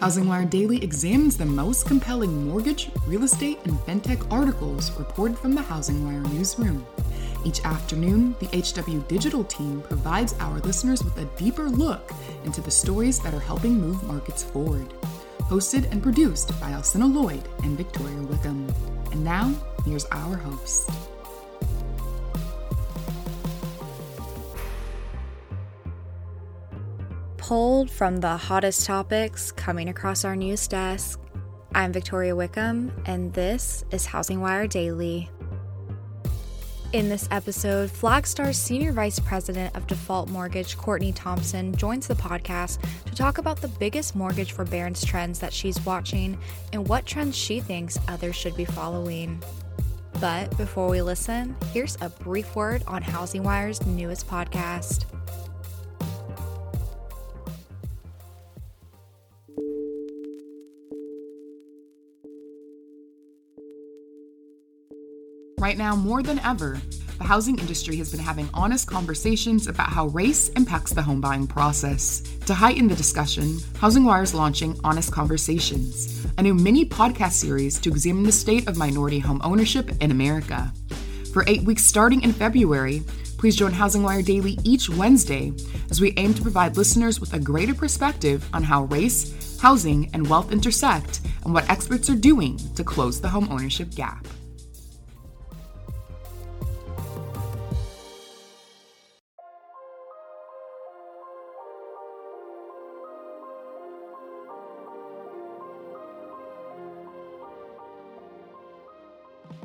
HousingWire Daily examines the most compelling mortgage, real estate, and fintech articles reported from the HousingWire newsroom. Each afternoon, the HW Digital team provides our listeners with a deeper look into the stories that are helping move markets forward. Hosted and produced by Alcina Lloyd and Victoria Wickham. And now, here's our host. Pulled from the hottest topics coming across our news desk. I'm Victoria Wickham, and this is Housing Wire Daily. In this episode, Flagstar's Senior Vice President of Default Mortgage, Courtney Thompson, joins the podcast to talk about the biggest mortgage forbearance trends that she's watching and what trends she thinks others should be following. But before we listen, here's a brief word on Housing Wire's newest podcast. Right now, more than ever, the housing industry has been having honest conversations about how race impacts the home buying process. To heighten the discussion, Housing Wire is launching Honest Conversations, a new mini podcast series to examine the state of minority home ownership in America. For eight weeks starting in February, please join Housing Wire Daily each Wednesday as we aim to provide listeners with a greater perspective on how race, housing, and wealth intersect and what experts are doing to close the home ownership gap.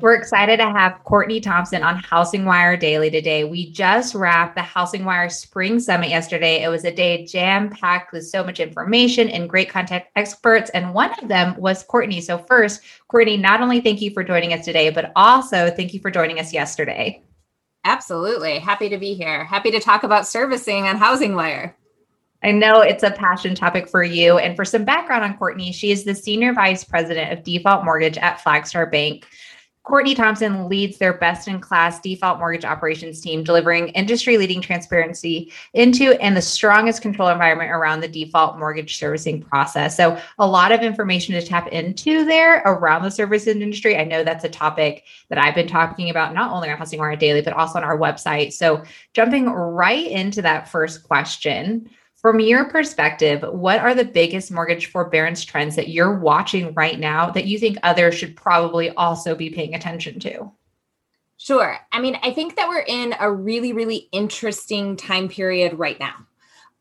We're excited to have Courtney Thompson on Housing Wire Daily today. We just wrapped the Housing Wire Spring Summit yesterday. It was a day jam packed with so much information and great content experts. And one of them was Courtney. So, first, Courtney, not only thank you for joining us today, but also thank you for joining us yesterday. Absolutely. Happy to be here. Happy to talk about servicing on Housing Wire. I know it's a passion topic for you. And for some background on Courtney, she is the Senior Vice President of Default Mortgage at Flagstar Bank. Courtney Thompson leads their best in class default mortgage operations team, delivering industry leading transparency into and the strongest control environment around the default mortgage servicing process. So, a lot of information to tap into there around the services industry. I know that's a topic that I've been talking about not only on Housing Wire Daily, but also on our website. So, jumping right into that first question. From your perspective, what are the biggest mortgage forbearance trends that you're watching right now that you think others should probably also be paying attention to? Sure. I mean, I think that we're in a really, really interesting time period right now.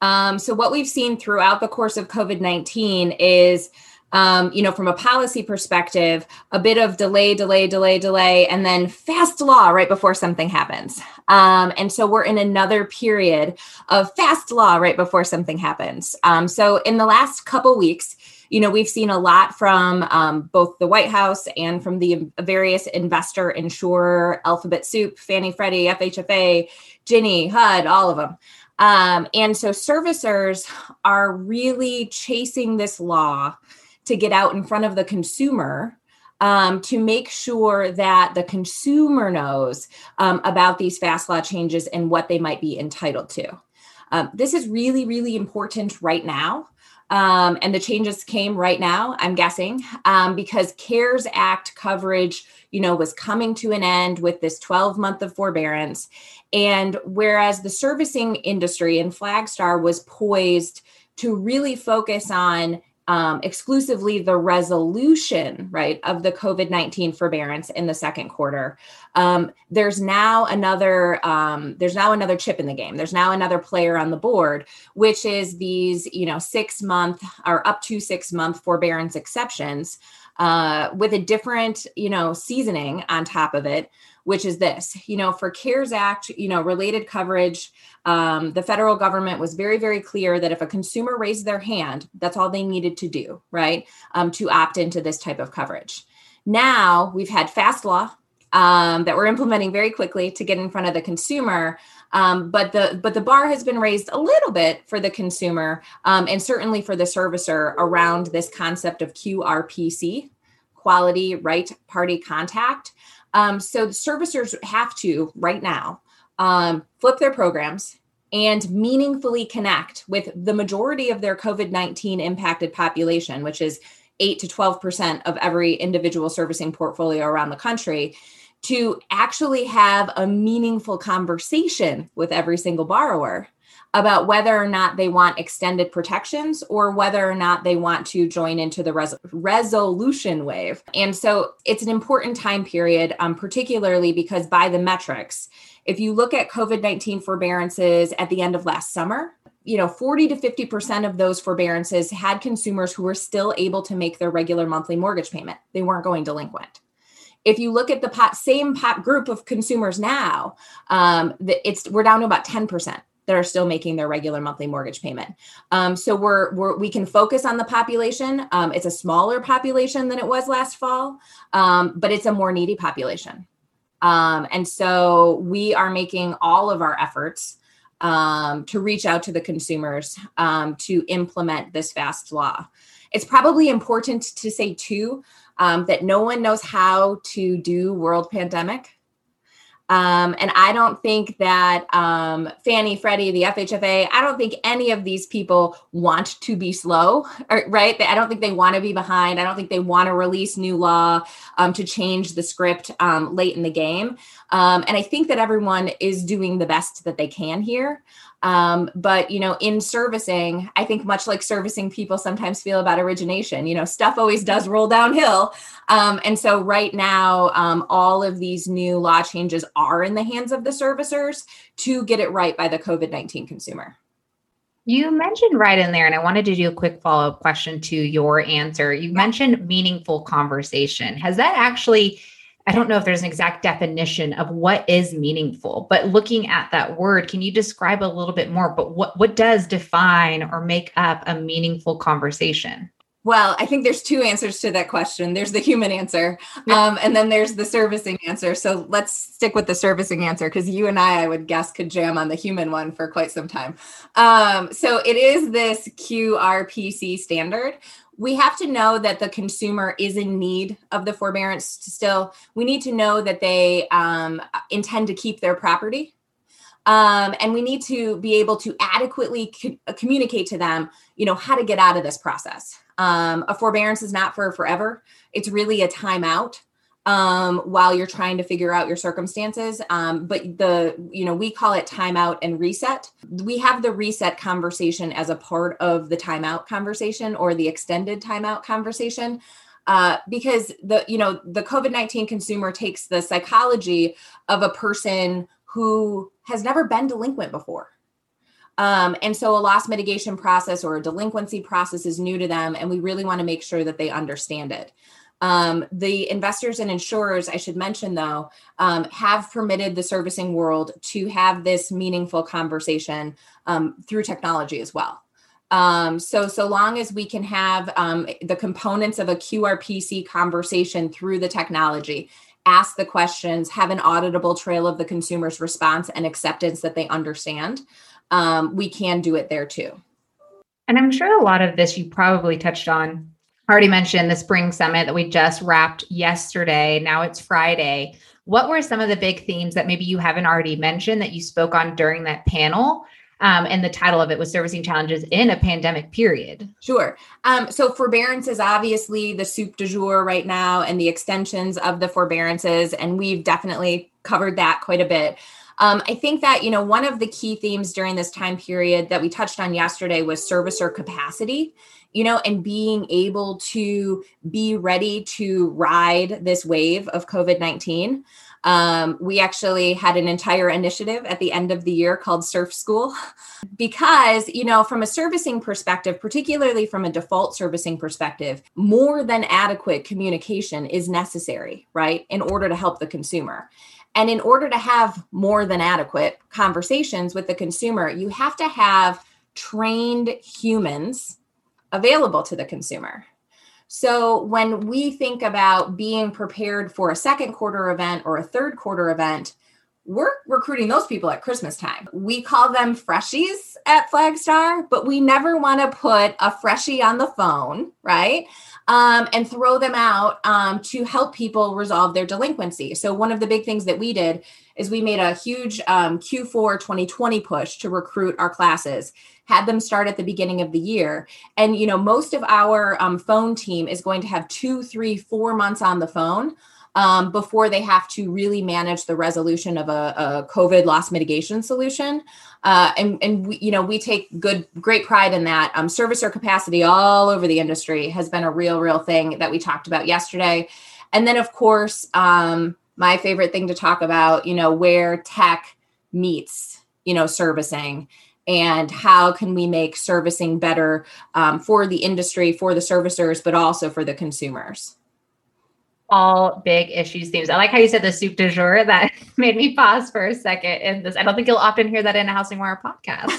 Um, so, what we've seen throughout the course of COVID 19 is um, you know, from a policy perspective, a bit of delay, delay, delay, delay, and then fast law right before something happens. Um, and so we're in another period of fast law right before something happens. Um, so in the last couple weeks, you know, we've seen a lot from um, both the White House and from the various investor, insurer, Alphabet Soup, Fannie Freddie, FHFA, Ginnie, HUD, all of them. Um, and so servicers are really chasing this law to get out in front of the consumer um, to make sure that the consumer knows um, about these fast law changes and what they might be entitled to. Um, this is really, really important right now. Um, and the changes came right now, I'm guessing, um, because CARES Act coverage, you know, was coming to an end with this 12 month of forbearance. And whereas the servicing industry and Flagstar was poised to really focus on um, exclusively the resolution, right, of the COVID 19 forbearance in the second quarter. Um, there's now another um, there's now another chip in the game. There's now another player on the board, which is these you know six month or up to six month forbearance exceptions uh, with a different you know seasoning on top of it which is this you know for cares act you know related coverage um, the federal government was very very clear that if a consumer raised their hand that's all they needed to do right um, to opt into this type of coverage Now we've had fast law um, that we're implementing very quickly to get in front of the consumer. Um, but the but the bar has been raised a little bit for the consumer um, and certainly for the servicer around this concept of QRPC, quality right party contact. Um, so the servicers have to right now um, flip their programs and meaningfully connect with the majority of their COVID 19 impacted population, which is 8 to 12% of every individual servicing portfolio around the country to actually have a meaningful conversation with every single borrower about whether or not they want extended protections or whether or not they want to join into the res- resolution wave. And so it's an important time period, um, particularly because by the metrics, if you look at COVID 19 forbearances at the end of last summer, you know 40 to 50% of those forbearances had consumers who were still able to make their regular monthly mortgage payment they weren't going delinquent if you look at the pot, same pot group of consumers now um, it's we're down to about 10% that are still making their regular monthly mortgage payment. Um, so we're, we're, we can focus on the population. Um, it's a smaller population than it was last fall, um, but it's a more needy population. Um, and so we are making all of our efforts um, to reach out to the consumers um, to implement this fast law. It's probably important to say, too, um, that no one knows how to do world pandemic. Um, and I don't think that um, Fannie, Freddie, the FHFA, I don't think any of these people want to be slow, or, right? I don't think they want to be behind. I don't think they want to release new law um, to change the script um, late in the game. Um, and I think that everyone is doing the best that they can here. Um, but you know, in servicing, I think much like servicing people sometimes feel about origination, you know, stuff always does roll downhill. Um, and so right now, um, all of these new law changes are in the hands of the servicers to get it right by the COVID 19 consumer. You mentioned right in there, and I wanted to do a quick follow up question to your answer. You mentioned meaningful conversation. Has that actually I don't know if there's an exact definition of what is meaningful, but looking at that word, can you describe a little bit more? But what, what does define or make up a meaningful conversation? Well, I think there's two answers to that question. There's the human answer, um, and then there's the servicing answer. So let's stick with the servicing answer because you and I, I would guess, could jam on the human one for quite some time. Um, so it is this QRPC standard, we have to know that the consumer is in need of the forbearance still. We need to know that they um, intend to keep their property. Um, and we need to be able to adequately co- communicate to them you know how to get out of this process. Um, a forbearance is not for forever. It's really a timeout um, while you're trying to figure out your circumstances. Um, but the, you know, we call it timeout and reset. We have the reset conversation as a part of the timeout conversation or the extended timeout conversation. Uh, because the you know the COVID nineteen consumer takes the psychology of a person who has never been delinquent before. Um, and so a loss mitigation process or a delinquency process is new to them, and we really want to make sure that they understand it. Um, the investors and insurers, I should mention though, um, have permitted the servicing world to have this meaningful conversation um, through technology as well. Um, so, so long as we can have um, the components of a QRPC conversation through the technology, ask the questions, have an auditable trail of the consumer's response and acceptance that they understand, um, we can do it there too. And I'm sure a lot of this you probably touched on already mentioned the spring summit that we just wrapped yesterday. Now it's Friday. What were some of the big themes that maybe you haven't already mentioned that you spoke on during that panel? Um, and the title of it was Servicing Challenges in a Pandemic Period. Sure. Um, so, forbearance is obviously the soup du jour right now and the extensions of the forbearances. And we've definitely covered that quite a bit. Um, I think that, you know, one of the key themes during this time period that we touched on yesterday was servicer capacity you know, and being able to be ready to ride this wave of COVID 19. Um, we actually had an entire initiative at the end of the year called Surf School because, you know, from a servicing perspective, particularly from a default servicing perspective, more than adequate communication is necessary, right, in order to help the consumer. And in order to have more than adequate conversations with the consumer, you have to have trained humans available to the consumer. So when we think about being prepared for a second quarter event or a third quarter event, we're recruiting those people at Christmas time. We call them freshies at Flagstar, but we never want to put a freshie on the phone, right? Um, and throw them out um, to help people resolve their delinquency. So, one of the big things that we did is we made a huge um, Q4 2020 push to recruit our classes, had them start at the beginning of the year. And, you know, most of our um, phone team is going to have two, three, four months on the phone um, before they have to really manage the resolution of a, a COVID loss mitigation solution. Uh, and and we, you know we take good great pride in that. Um, servicer capacity all over the industry has been a real real thing that we talked about yesterday. And then of course um, my favorite thing to talk about, you know, where tech meets you know servicing and how can we make servicing better um, for the industry for the servicers but also for the consumers all big issues themes. I like how you said the soup du jour. That made me pause for a second in this. I don't think you'll often hear that in a Housing Wire podcast.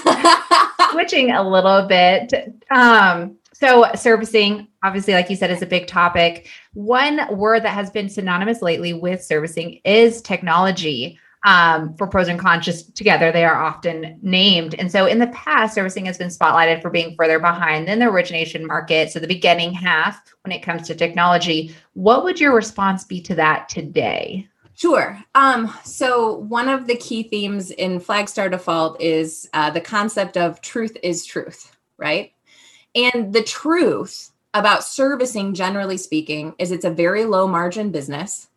Switching a little bit. Um, so servicing, obviously, like you said, is a big topic. One word that has been synonymous lately with servicing is technology um, for pros and cons just together they are often named and so in the past servicing has been spotlighted for being further behind than the origination market so the beginning half when it comes to technology what would your response be to that today Sure. Um, so, one of the key themes in Flagstar Default is uh, the concept of truth is truth, right? And the truth about servicing, generally speaking, is it's a very low margin business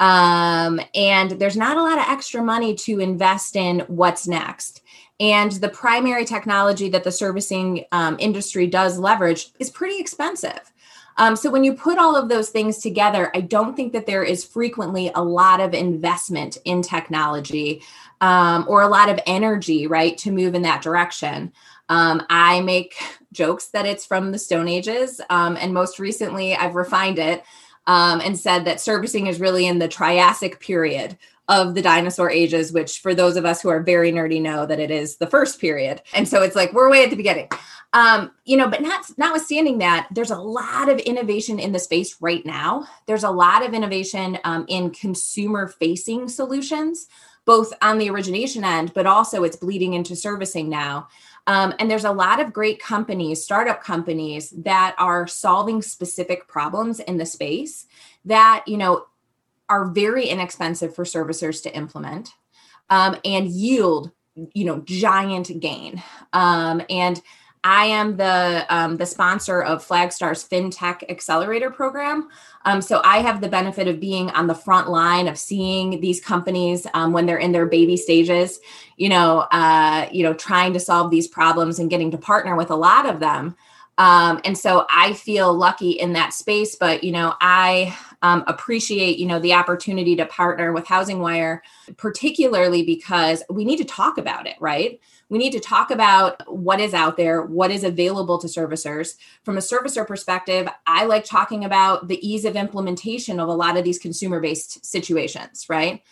um, and there's not a lot of extra money to invest in what's next. And the primary technology that the servicing um, industry does leverage is pretty expensive. Um, so when you put all of those things together, I don't think that there is frequently a lot of investment in technology um, or a lot of energy, right, to move in that direction. Um, I make jokes that it's from the Stone Ages, um, and most recently I've refined it um, and said that servicing is really in the Triassic period of the dinosaur ages, which for those of us who are very nerdy know that it is the first period. And so it's like we're way at the beginning. Um, you know, but not notwithstanding that, there's a lot of innovation in the space right now. There's a lot of innovation um, in consumer facing solutions, both on the origination end, but also it's bleeding into servicing now. Um, and there's a lot of great companies, startup companies that are solving specific problems in the space that, you know, are very inexpensive for servicers to implement um, and yield, you know, giant gain. Um, and I am the um, the sponsor of Flagstar's FinTech Accelerator Program. Um, so I have the benefit of being on the front line of seeing these companies um, when they're in their baby stages. You know, uh, you know, trying to solve these problems and getting to partner with a lot of them. Um, and so I feel lucky in that space. But you know, I um, appreciate you know the opportunity to partner with Housing Wire, particularly because we need to talk about it, right? we need to talk about what is out there, what is available to servicers. From a servicer perspective, I like talking about the ease of implementation of a lot of these consumer based situations, right?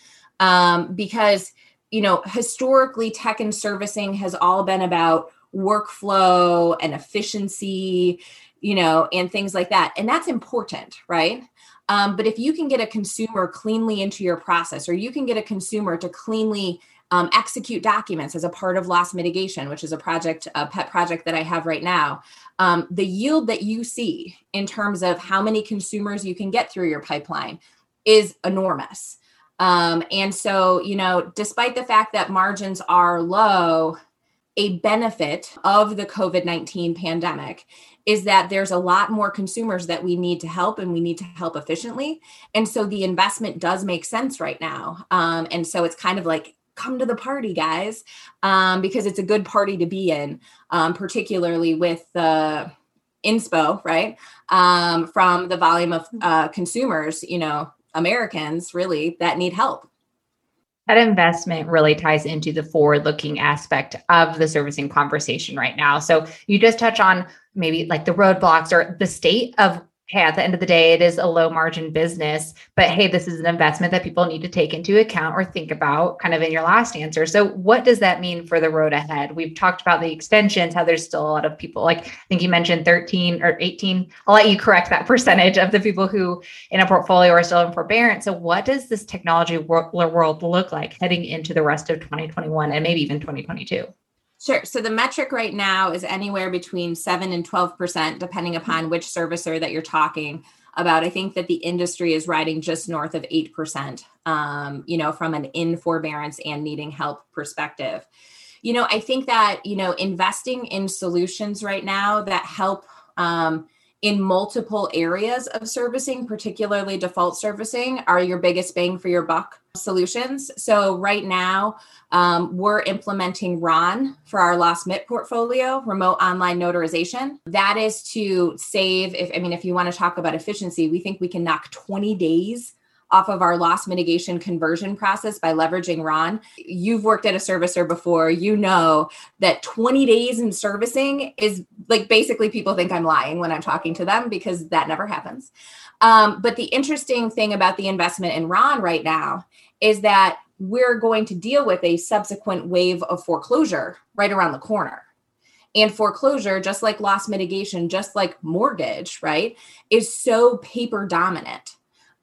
Um, because, you know, historically, tech and servicing has all been about workflow and efficiency, you know, and things like that. And that's important, right? Um, but if you can get a consumer cleanly into your process, or you can get a consumer to cleanly um, execute documents as a part of loss mitigation, which is a project, a pet project that I have right now. Um, the yield that you see in terms of how many consumers you can get through your pipeline is enormous. Um, and so, you know, despite the fact that margins are low, a benefit of the COVID 19 pandemic is that there's a lot more consumers that we need to help and we need to help efficiently. And so the investment does make sense right now. Um, and so it's kind of like come to the party, guys, um, because it's a good party to be in, um, particularly with the inspo, right? Um, from the volume of uh, consumers, you know, Americans really that need help. That investment really ties into the forward looking aspect of the servicing conversation right now. So you just touch on maybe like the roadblocks or the state of hey, at the end of the day, it is a low margin business, but hey, this is an investment that people need to take into account or think about kind of in your last answer. So, what does that mean for the road ahead? We've talked about the extensions, how there's still a lot of people, like I think you mentioned 13 or 18. I'll let you correct that percentage of the people who in a portfolio are still in forbearance. So, what does this technology world look like heading into the rest of 2021 and maybe even 2022? Sure. So the metric right now is anywhere between 7 and 12%, depending upon which servicer that you're talking about. I think that the industry is riding just north of 8%, um, you know, from an in forbearance and needing help perspective. You know, I think that, you know, investing in solutions right now that help um, in multiple areas of servicing, particularly default servicing, are your biggest bang for your buck solutions. So, right now, um, we're implementing RON for our loss mit portfolio, remote online notarization. That is to save, if I mean, if you want to talk about efficiency, we think we can knock 20 days off of our loss mitigation conversion process by leveraging RON. You've worked at a servicer before, you know that 20 days in servicing is like basically people think I'm lying when I'm talking to them because that never happens. Um, but the interesting thing about the investment in RON right now is that we're going to deal with a subsequent wave of foreclosure right around the corner. And foreclosure, just like loss mitigation, just like mortgage, right, is so paper dominant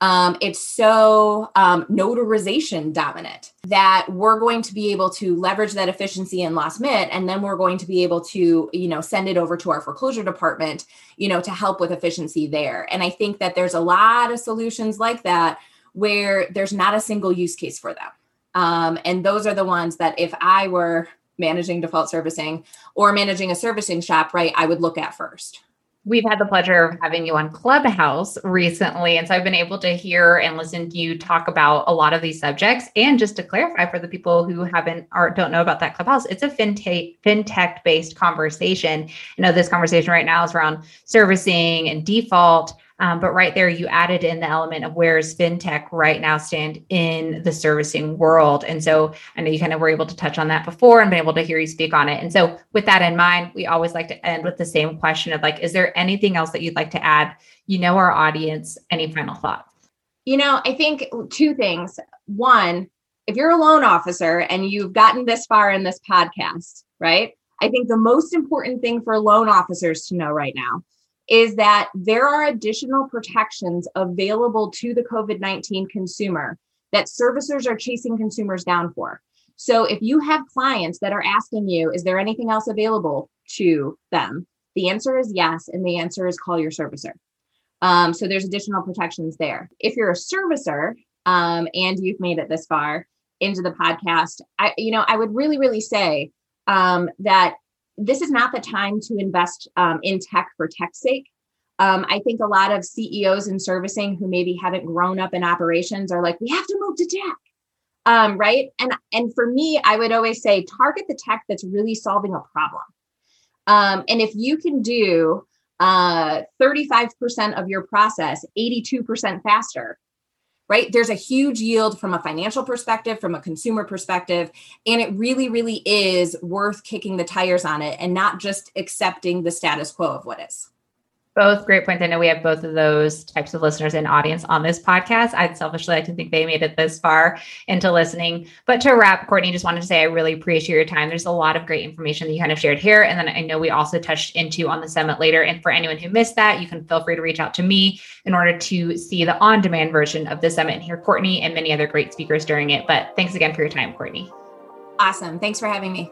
um, it's so um, notarization dominant that we're going to be able to leverage that efficiency in loss mit and then we're going to be able to you know send it over to our foreclosure department you know to help with efficiency there. And i think that there's a lot of solutions like that where there's not a single use case for them. Um, and those are the ones that if i were managing default servicing or managing a servicing shop right i would look at first We've had the pleasure of having you on Clubhouse recently. And so I've been able to hear and listen to you talk about a lot of these subjects. And just to clarify for the people who haven't or don't know about that Clubhouse, it's a fintech fintech based conversation. You know, this conversation right now is around servicing and default. Um, but right there, you added in the element of where's fintech right now stand in the servicing world. And so I know you kind of were able to touch on that before and been able to hear you speak on it. And so with that in mind, we always like to end with the same question of like, is there anything else that you'd like to add? You know, our audience, any final thoughts? You know, I think two things. One, if you're a loan officer and you've gotten this far in this podcast, right? I think the most important thing for loan officers to know right now is that there are additional protections available to the COVID 19 consumer that servicers are chasing consumers down for. So if you have clients that are asking you, is there anything else available to them? The answer is yes. And the answer is call your servicer. Um, so there's additional protections there. If you're a servicer um, and you've made it this far into the podcast, I, you know, I would really, really say um, that this is not the time to invest um, in tech for tech's sake. Um, I think a lot of CEOs in servicing who maybe haven't grown up in operations are like, we have to move to tech. Um, right. And and for me, I would always say target the tech that's really solving a problem. Um, and if you can do uh, 35% of your process 82% faster, right? There's a huge yield from a financial perspective, from a consumer perspective. And it really, really is worth kicking the tires on it and not just accepting the status quo of what is. Both great points. I know we have both of those types of listeners and audience on this podcast. I'd selfishly like to think they made it this far into listening. But to wrap, Courtney, just wanted to say I really appreciate your time. There's a lot of great information that you kind of shared here. And then I know we also touched into on the summit later. And for anyone who missed that, you can feel free to reach out to me in order to see the on demand version of the summit and hear Courtney and many other great speakers during it. But thanks again for your time, Courtney. Awesome. Thanks for having me.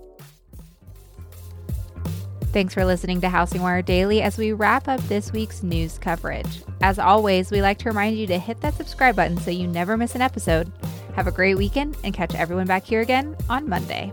Thanks for listening to Housing Wire Daily as we wrap up this week's news coverage. As always, we like to remind you to hit that subscribe button so you never miss an episode. Have a great weekend and catch everyone back here again on Monday.